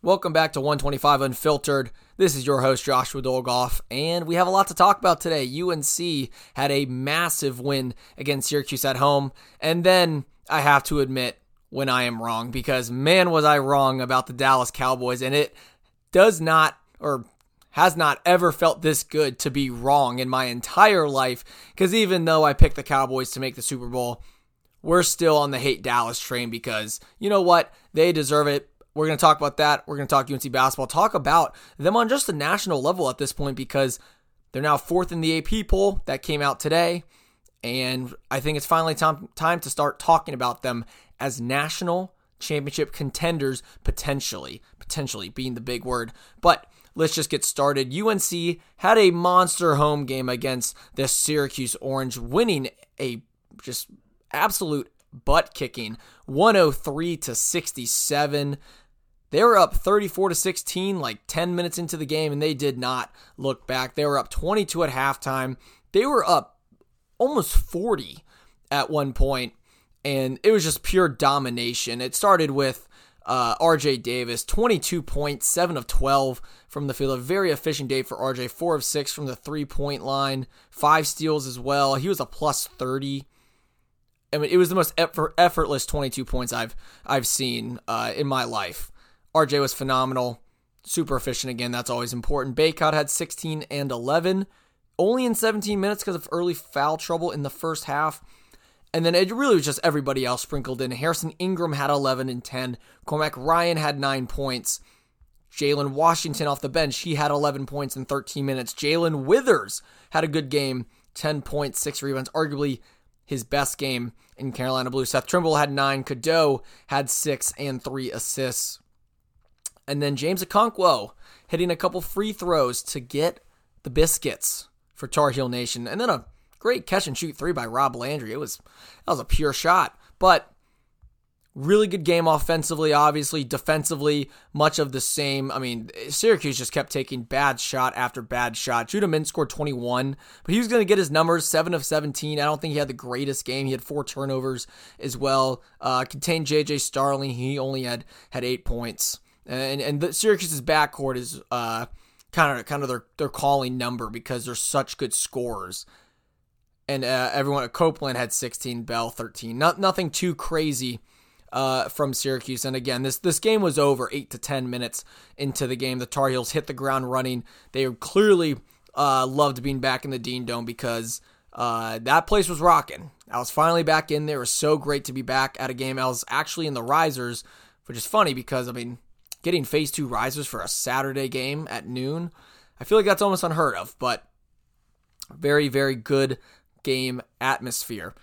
Welcome back to 125 Unfiltered. This is your host, Joshua Dolgoff, and we have a lot to talk about today. UNC had a massive win against Syracuse at home, and then I have to admit when I am wrong, because man, was I wrong about the Dallas Cowboys, and it does not, or has not ever felt this good to be wrong in my entire life, because even though I picked the Cowboys to make the Super Bowl, we're still on the hate Dallas train because you know what? They deserve it we're going to talk about that. We're going to talk UNC basketball, talk about them on just a national level at this point because they're now fourth in the AP poll that came out today. And I think it's finally time, time to start talking about them as national championship contenders, potentially. Potentially being the big word. But let's just get started. UNC had a monster home game against the Syracuse Orange, winning a just absolute butt kicking 103 to 67. They were up 34 to 16 like 10 minutes into the game and they did not look back. They were up 22 at halftime. They were up almost 40 at one point and it was just pure domination. It started with uh, RJ Davis, 22 points, 7 of 12 from the field. A very efficient day for RJ, 4 of 6 from the three point line, 5 steals as well. He was a plus 30. I mean, it was the most effort, effortless 22 points I've I've seen uh, in my life. RJ was phenomenal, super efficient again. That's always important. Bacot had 16 and 11, only in 17 minutes because of early foul trouble in the first half. And then it really was just everybody else sprinkled in. Harrison Ingram had 11 and 10. Cormac Ryan had 9 points. Jalen Washington off the bench, he had 11 points in 13 minutes. Jae'Lyn Withers had a good game, 10 points, 6 rebounds, arguably his best game in Carolina Blue. Seth Trimble had 9. Cadeau had 6 and 3 assists. And then James Okonkwo hitting a couple free throws to get the biscuits for Tar Heel Nation. And then a great catch and shoot three by Rob Landry. It was that was a pure shot. But really good game offensively, obviously. Defensively, much of the same. I mean, Syracuse just kept taking bad shot after bad shot. Judah Mintz scored 21, but he was going to get his numbers 7 of 17. I don't think he had the greatest game. He had four turnovers as well. Uh, contained JJ Starling. He only had, had eight points and and the Syracuse's backcourt is uh kind of kind of their their calling number because they're such good scorers. And uh, everyone at Copeland had 16, Bell 13. Not nothing too crazy uh, from Syracuse. And again, this this game was over eight to 10 minutes into the game. The Tar Heels hit the ground running. They clearly uh, loved being back in the Dean Dome because uh, that place was rocking. I was finally back in there. It was so great to be back at a game. I was actually in the risers, which is funny because I mean getting phase two risers for a Saturday game at noon. I feel like that's almost unheard of, but very, very good game atmosphere.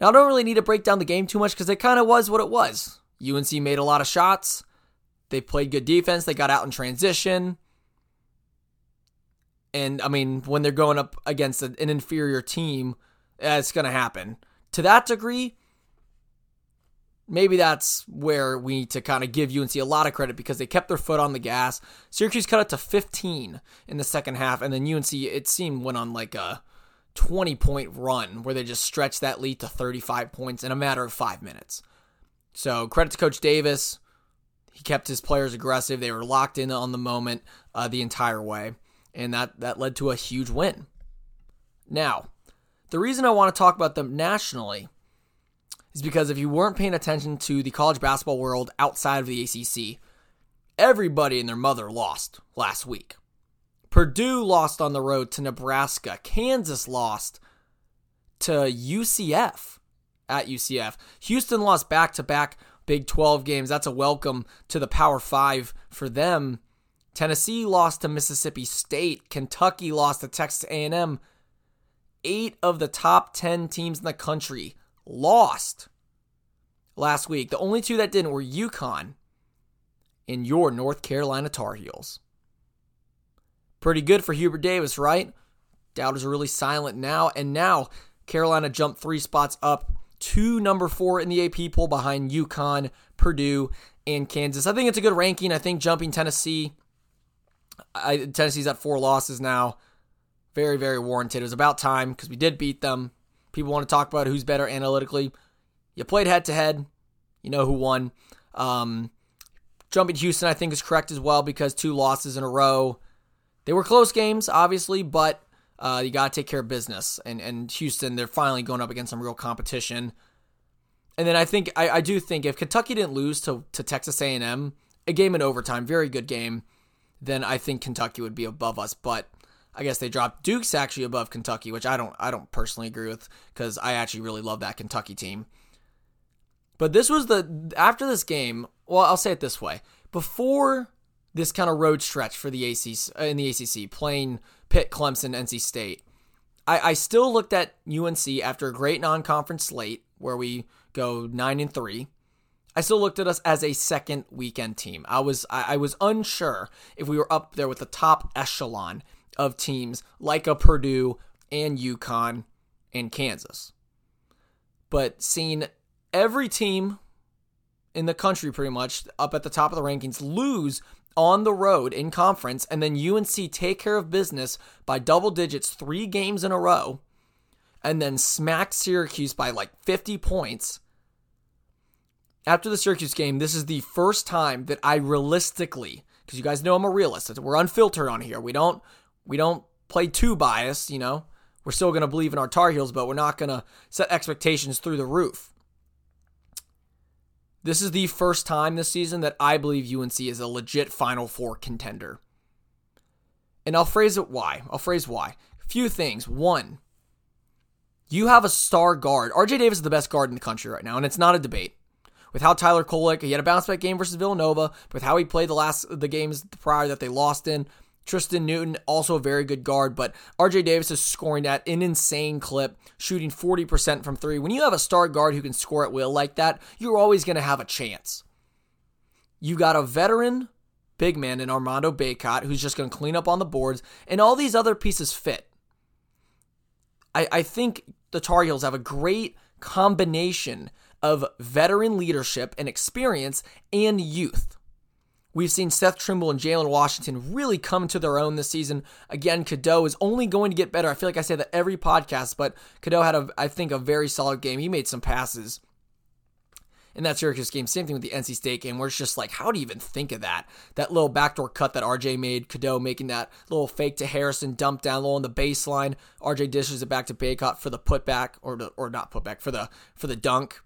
Now, I don't really need to break down the game too much because it kind of was what it was. UNC made a lot of shots. They played good defense. They got out in transition. And I mean, when they're going up against an inferior team, it's going to happen. To that degree, maybe that's where we need to kind of give UNC a lot of credit because they kept their foot on the gas. Syracuse cut it to 15 in the second half, and then UNC, it seemed, went on like a 20 point run where they just stretched that lead to 35 points in a matter of five minutes. So credit to Coach Davis. He kept his players aggressive. They were locked in on the moment uh, the entire way, and that, that led to a huge win. Now, the reason I want to talk about them nationally is because if you weren't paying attention to the college basketball world outside of the ACC, everybody and their mother lost last week. Purdue lost on the road to Nebraska. Kansas lost to UCF at UCF. Houston lost back to back Big 12 games. That's a welcome to the Power 5 for them. Tennessee lost to Mississippi State. Kentucky lost to Texas A&M. 8 of the top 10 teams in the country lost last week. The only two that didn't were UConn and your North Carolina Tar Heels. Pretty good for Hubert Davis, right? Doubters are really silent now, and now Carolina jumped three spots up to number four in the AP poll behind UConn, Purdue, and Kansas. I think it's a good ranking. I think jumping Tennessee, I, Tennessee's at four losses now. Very, very warranted. It was about time because we did beat them. People want to talk about who's better analytically. You played head to head. You know who won. Um, jumping Houston, I think, is correct as well because two losses in a row. They were close games, obviously, but uh, you got to take care of business. And, and Houston, they're finally going up against some real competition. And then I think I, I do think if Kentucky didn't lose to, to Texas A&M, a game in overtime, very good game, then I think Kentucky would be above us. But I guess they dropped Duke's actually above Kentucky, which I don't I don't personally agree with because I actually really love that Kentucky team. But this was the after this game. Well, I'll say it this way: before this kind of road stretch for the ACC uh, in the ACC, playing Pitt, Clemson, NC State, I, I still looked at UNC after a great non-conference slate where we go nine and three. I still looked at us as a second weekend team. I was I, I was unsure if we were up there with the top echelon of teams like a Purdue and UConn and Kansas. But seeing every team in the country pretty much up at the top of the rankings lose on the road in conference and then UNC take care of business by double digits 3 games in a row and then smack Syracuse by like 50 points. After the Syracuse game, this is the first time that I realistically, because you guys know I'm a realist, we're unfiltered on here. We don't we don't play too biased, you know. We're still to believe in our Tar Heels, but we're not to set expectations through the roof. This is the first time this season that I believe UNC is a legit Final Four contender. And I'll phrase it why. I'll phrase why. A few things. One, you have a star guard. RJ Davis is the best guard in the country right now, and it's not a debate. With how Tyler Kolek, he had a bounce back game versus Villanova, with how he played the last the games prior that they lost in, Tristan Newton, also a very good guard, but RJ Davis is scoring at an insane clip, shooting 40% from three. When you have a star guard who can score at will like that, you're always going to have a chance. You got a veteran big man in Armando Bacot who's just going to clean up on the boards, and all these other pieces fit. I, I think the Tar Heels have a great combination of veteran leadership and experience and youth. We've seen Seth Trimble and Jalen Washington really come to their own this season. Again, Cadeau is only going to get better. I feel like I say that every podcast, but Cadeau had, a, I think, a very solid game. He made some passes in that Syracuse game. Same thing with the NC State game, where it's just like, how do you even think of that? That little backdoor cut that RJ made, Cadeau making that little fake to Harrison, dump down low on the baseline. RJ dishes it back to Bacot for the putback, or or not putback for the for the dunk.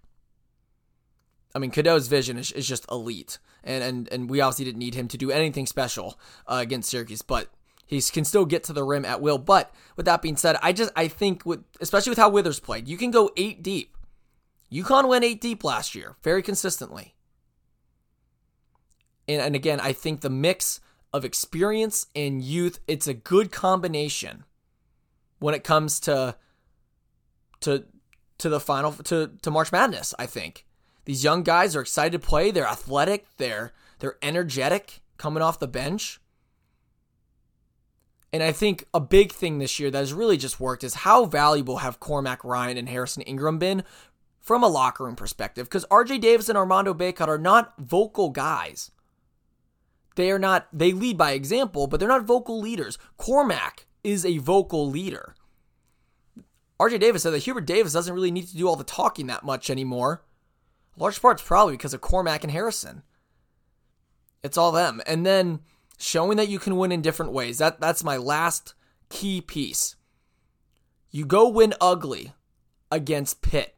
I mean, Cadeau's vision is, is just elite, and, and and we obviously didn't need him to do anything special uh, against Syracuse, but he can still get to the rim at will. But with that being said, I just I think with especially with how Withers played, you can go eight deep. UConn went eight deep last year, very consistently. And, and again, I think the mix of experience and youth, it's a good combination when it comes to to to the final to to March Madness. I think these young guys are excited to play. They're athletic. They're they're energetic coming off the bench. And I think a big thing this year that has really just worked is how valuable have Cormac Ryan and Harrison Ingram been from a locker room perspective? Because RJ Davis and Armando Bacot are not vocal guys. They are not, they lead by example, but they're not vocal leaders. Cormac is a vocal leader. RJ Davis said that Hubert Davis doesn't really need to do all the talking that much anymore. Large part's probably because of Cormac and Harrison. It's all them. And then showing that you can win in different ways. That that's my last key piece. You go win ugly against Pitt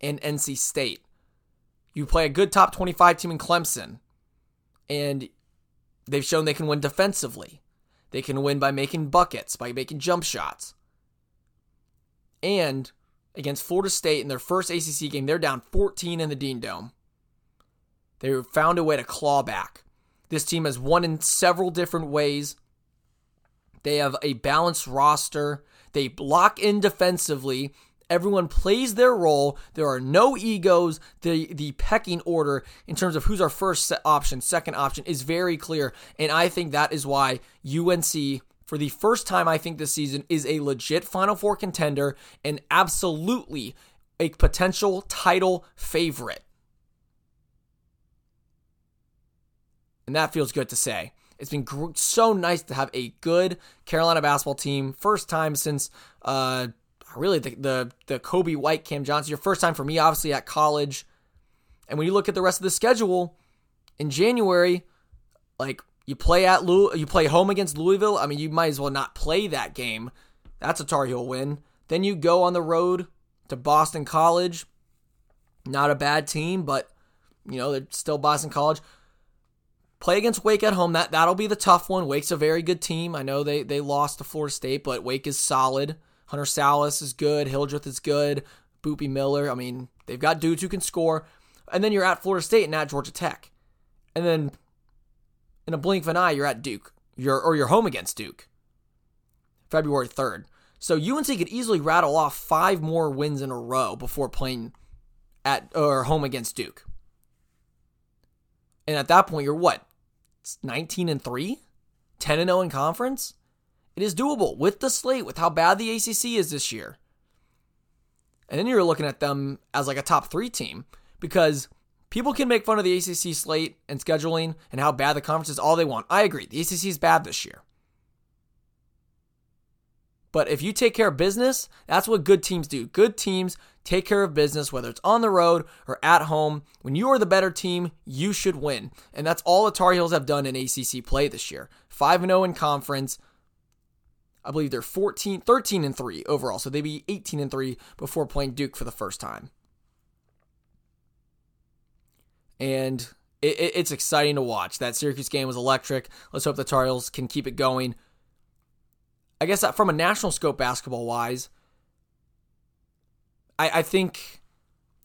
and NC State. You play a good top 25 team in Clemson and they've shown they can win defensively. They can win by making buckets, by making jump shots. And against Florida State in their first ACC game. They're down 14 in the Dean Dome. They found a way to claw back. This team has won in several different ways. They have a balanced roster. They block in defensively. Everyone plays their role. There are no egos. The the pecking order in terms of who's our first option, second option is very clear, and I think that is why UNC for the first time, I think this season, is a legit Final Four contender and absolutely a potential title favorite. And that feels good to say. It's been so nice to have a good Carolina basketball team. First time since uh, really the, the, the Coby White, Cam Johnson. Your first time for me, obviously, at college. And when you look at the rest of the schedule, In January, like you play at Louis, you play home against Louisville. I mean, you might as well not play that game. That's a Tar Heel win. Then you go on the road to Boston College. Not a bad team, but you know they're still Boston College. Play against Wake at home. That that'll be the tough one. Wake's a very good team. I know they they lost to Florida State, but Wake is solid. Hunter Sallis is good. Hildreth is good. Boopie Miller. I mean, they've got dudes who can score. And then you're at Florida State and at Georgia Tech. And then in a blink of an eye, you're at Duke. You're or you're home against Duke. February 3rd. So UNC could easily rattle off five more wins in a row before playing at or home against Duke. And at that point, you're what? 19 and 3? 10 and 0 in conference? It is doable with the slate, with how bad the ACC is this year. And then you're looking at them as like a top three team because people can make fun of the ACC slate and scheduling and how bad the conference is all they want. I agree. The ACC is bad this year. But if you take care of business, that's what good teams do. Good teams take care of business, whether it's on the road or at home. When you are the better team, you should win. And that's all the Tar Heels have done in ACC play this year 5 0 in conference. I believe they're 14, 13 and 3 overall. So they'd be 18 and 3 before playing Duke for the first time. And it, it, it's exciting to watch. That Syracuse game was electric. Let's hope the Tar Heels can keep it going. I guess uh, from a national scope basketball wise, I, I think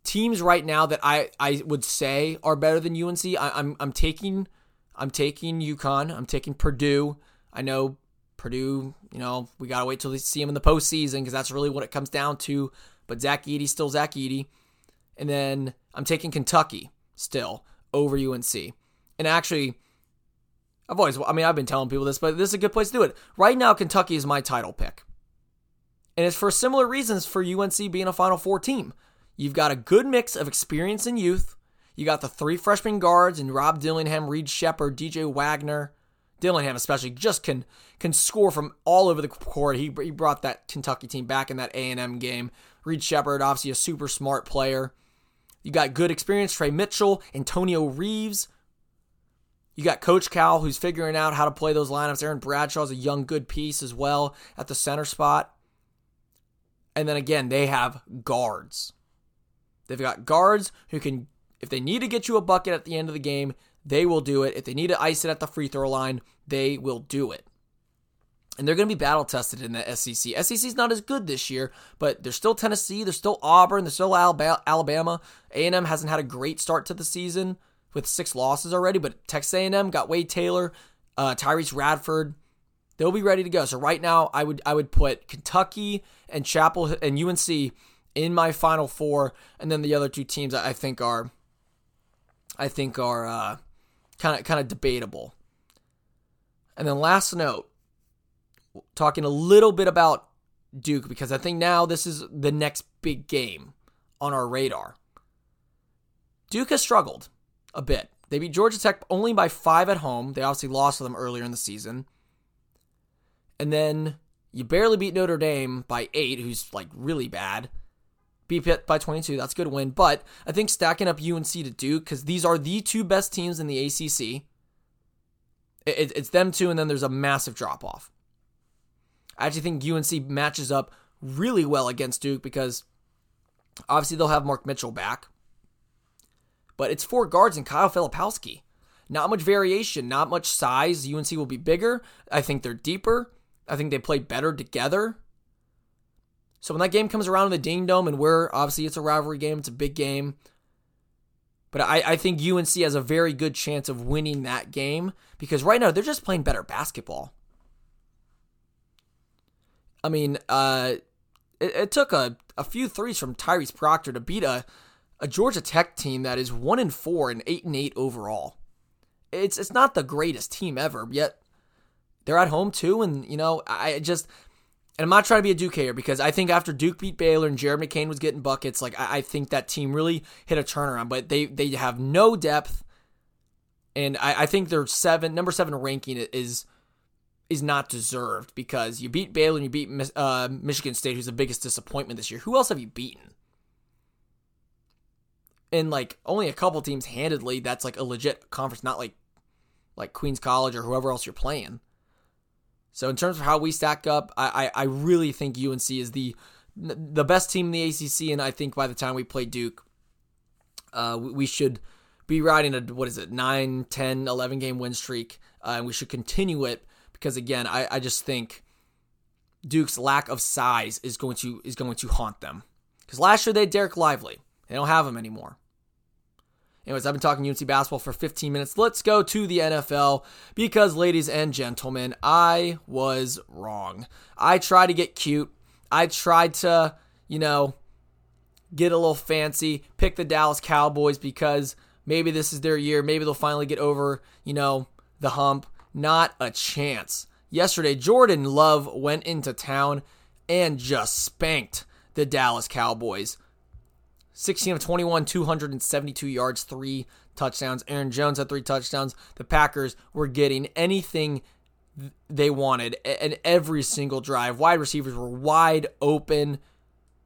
teams right now that I, I would say are better than UNC. I, am I'm, I'm taking I'm taking UConn. I'm taking Purdue. I know Purdue. You know we gotta wait till we see them in the postseason because that's really what it comes down to. But Zach Edey's still Zach Edey, and then I'm taking Kentucky still over UNC. And actually, I've always, I mean, I've been telling people this, but this is a good place to do it. Right now, Kentucky is my title pick. And it's for similar reasons for UNC being a Final Four team. You've got a good mix of experience and youth. You got the three freshman guards and Rob Dillingham, Reed Sheppard, DJ Wagner. Dillingham especially just can can score from all over the court. He, he brought that Kentucky team back in that A&M game. Reed Sheppard, obviously a super smart player. You got good experience, Tre Mitchell, Antonio Reeves, you got Coach Cal, who's figuring out how to play those lineups. Aaron Bradshaw's a young, good piece as well at the center spot. And then again, they have guards. They've got guards who can, if they need to get you a bucket at the end of the game, they will do it. If they need to ice it at the free throw line, they will do it. And they're going to be battle tested in the SEC. SEC's not as good this year, but there's still Tennessee, there's still Auburn, there's still Alabama. A&M hasn't had a great start to the season with six losses already, but Texas A&M got Wade Taylor, uh, Tyrece Radford. They'll be ready to go. So right now, I would I would put Kentucky and Chapel and UNC in my Final Four, and then the other two teams I think are I think are kind of kind of debatable. And then last note, talking a little bit about Duke because I think now this is the next big game on our radar. Duke has struggled a bit. They beat Georgia Tech only by five at home. They obviously lost to them earlier in the season. And then you barely beat Notre Dame by eight, who's like really bad. Beat Pitt by 22. That's a good win. But I think stacking up UNC to Duke, because these are the two best teams in the ACC. it's them two, and then there's a massive drop off. I actually think UNC matches up really well against Duke because obviously they'll have Mark Mitchell back but it's four guards and Kyle Filipowski. Not much variation, not much size. UNC will be bigger. I think they're deeper. I think they play better together. So when that game comes around in the Dean Dome, and we're obviously it's a rivalry game, it's a big game. But I, I think UNC has a very good chance of winning that game because right now they're just playing better basketball. I mean, uh, it, it took a, a few threes from Tyrese Proctor to beat a a Georgia Tech team that is one and four and eight and eight overall. It's it's not the greatest team ever, yet they're at home too. And you know, I just and I'm not trying to be a Duke hater because I think after Duke beat Baylor and Jared McCain was getting buckets, like I, I think that team really hit a turnaround. But they they have no depth, and I, I think their seven number seven ranking is is not deserved because you beat Baylor and you beat uh, Michigan State, who's the biggest disappointment this year. Who else have you beaten? and like only a couple teams handedly that's like a legit conference, not like like Queens College or whoever else you're playing. So in terms of how we stack up, I I, I really think UNC is the the best team in the ACC, and I think by the time we play Duke, uh, we should be riding a what is it 9 10 11 game win streak uh, and we should continue it because again I, I just think duke's lack of size is going to is going to haunt them. Because last year they had Dereck Lively. They don't have him anymore. Anyways i've been talking unc basketball for 15 minutes. Let's go to the nfl because ladies and gentlemen i was wrong. I tried to get cute. I tried to you know get a little fancy pick the dallas cowboys because Maybe this is their year. Maybe they'll finally get over, you know, the hump. Not a chance. Yesterday, Jordan Love went into town and just spanked the Dallas Cowboys. 16 of 21, 272 yards, three touchdowns. Aaron Jones had three touchdowns. The Packers were getting anything they wanted and every single drive. Wide receivers were wide open.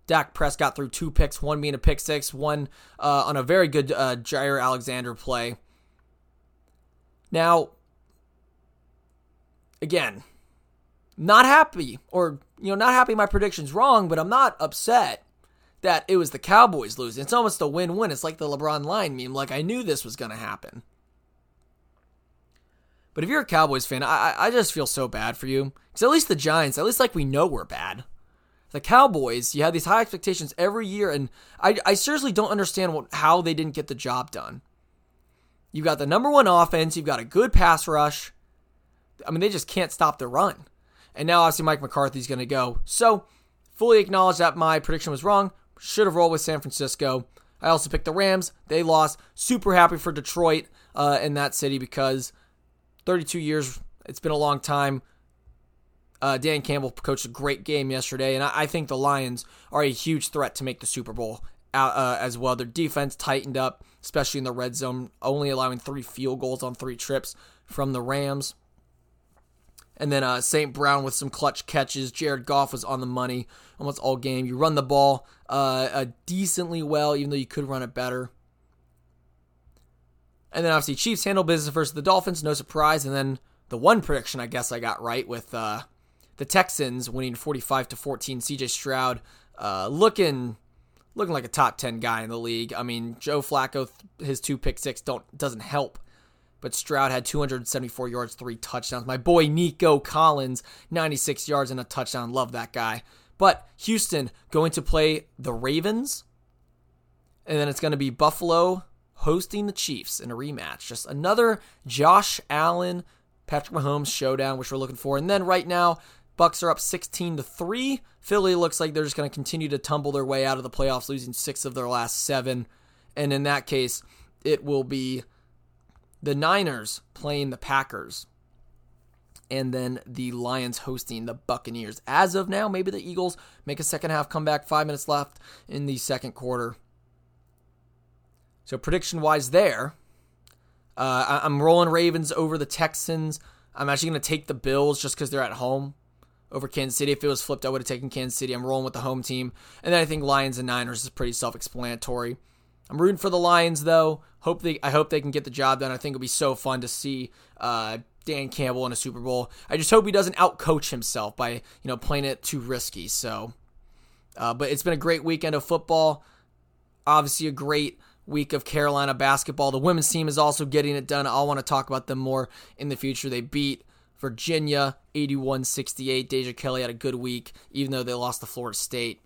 Dak Prescott threw two picks, one being a pick six, one uh, on a very good uh, Jaire Alexander play. Now, again, not happy, or you know, not happy my prediction's wrong, but I'm not upset that it was the Cowboys losing. It's almost a win-win. It's like the LeBron line meme. Like I knew this was going to happen. But if you're a Cowboys fan, I I just feel so bad for you because at least the Giants, at least like we know we're bad the Cowboys, you have these high expectations every year, and I, I seriously don't understand what, how they didn't get the job done. You've got the number one offense, you've got a good pass rush. I mean, they just can't stop the run. And now, obviously, Mike McCarthy's going to go. So, fully acknowledge that my prediction was wrong. Should have rolled with San Francisco. I also picked the Rams. They lost. Super happy for Detroit uh, in that city because 32 years, it's been a long time. Uh, Dan Campbell coached a great game yesterday, and I, I, think the Lions are a huge threat to make the Super Bowl uh, uh, as well. Their defense tightened up, especially in the red zone, only allowing three field goals on three trips from the Rams. And then uh, St. Brown with some clutch catches. Jared Goff was on the money almost all game. You run the ball uh, uh, decently well, even though you could run it better. And then obviously Chiefs handle business versus the Dolphins, no surprise. And then the one prediction I guess I got right with uh, the Texans winning 45 to 14. CJ Stroud uh, looking looking like a top 10 guy in the league. I mean, Joe Flacco his two pick six don't doesn't help. But Stroud had 274 yards, three touchdowns. My boy Nico Collins, 96 yards and a touchdown. Love that guy. But Houston going to play the Ravens. And then it's going to be Buffalo hosting the Chiefs in a rematch. Just another Josh Allen, Patrick Mahomes showdown, which we're looking for. And then right now, Bucks are up 16 to 3. Philly looks like they're just going to continue to tumble their way out of the playoffs, losing 6 of their last 7. And in that case, it will be the Niners playing the Packers. And then the Lions hosting the Buccaneers. As of now, maybe the Eagles make a second half comeback. Five minutes left in the second quarter. So, prediction wise, there, uh, I'm rolling Ravens over the Texans. I'm actually going to take the Bills just because they're at home over Kansas City. If it was flipped, I would have taken Kansas City. I'm rolling with the home team. And then I think Lions and Niners is pretty self-explanatory. I'm rooting for the Lions though. Hope they I hope they can get the job done. I think it'll be so fun to see uh, Dan Campbell in a Super Bowl. I just hope he doesn't outcoach himself by you know playing it too risky. So, uh, but it's been a great weekend of football. Obviously, a great week of Carolina basketball. The women's team is also getting it done. I'll want to talk about them more in the future. They beat Virginia 81 68. Deja Kelly had a good week, even though they lost to Florida State.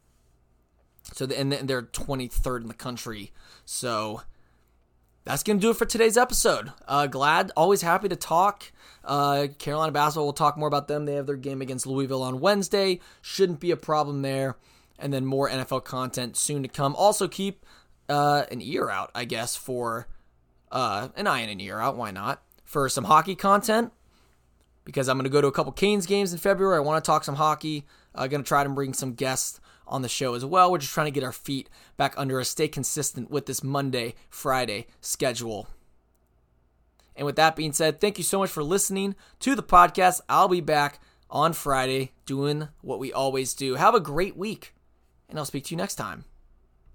So, and they're 23rd in the country. So, that's to do it for today's episode. Uh, glad, always happy to talk. Uh, Carolina basketball, we'll talk more about them. They have their game against Louisville on Wednesday. Shouldn't be a problem there. And then more NFL content soon to come. Also, keep uh, an ear out, I guess, for uh, an eye and an ear out. Why not? For some hockey content because I'm to go to a couple Canes games in February. I want to talk some hockey. I'm uh, to try to bring some guests on the show as well. We're just trying to get our feet back under us, stay consistent with this Monday, Friday schedule. And with that being said, thank you so much for listening to the podcast. I'll be back on Friday doing what we always do. Have a great week, and I'll speak to you next time.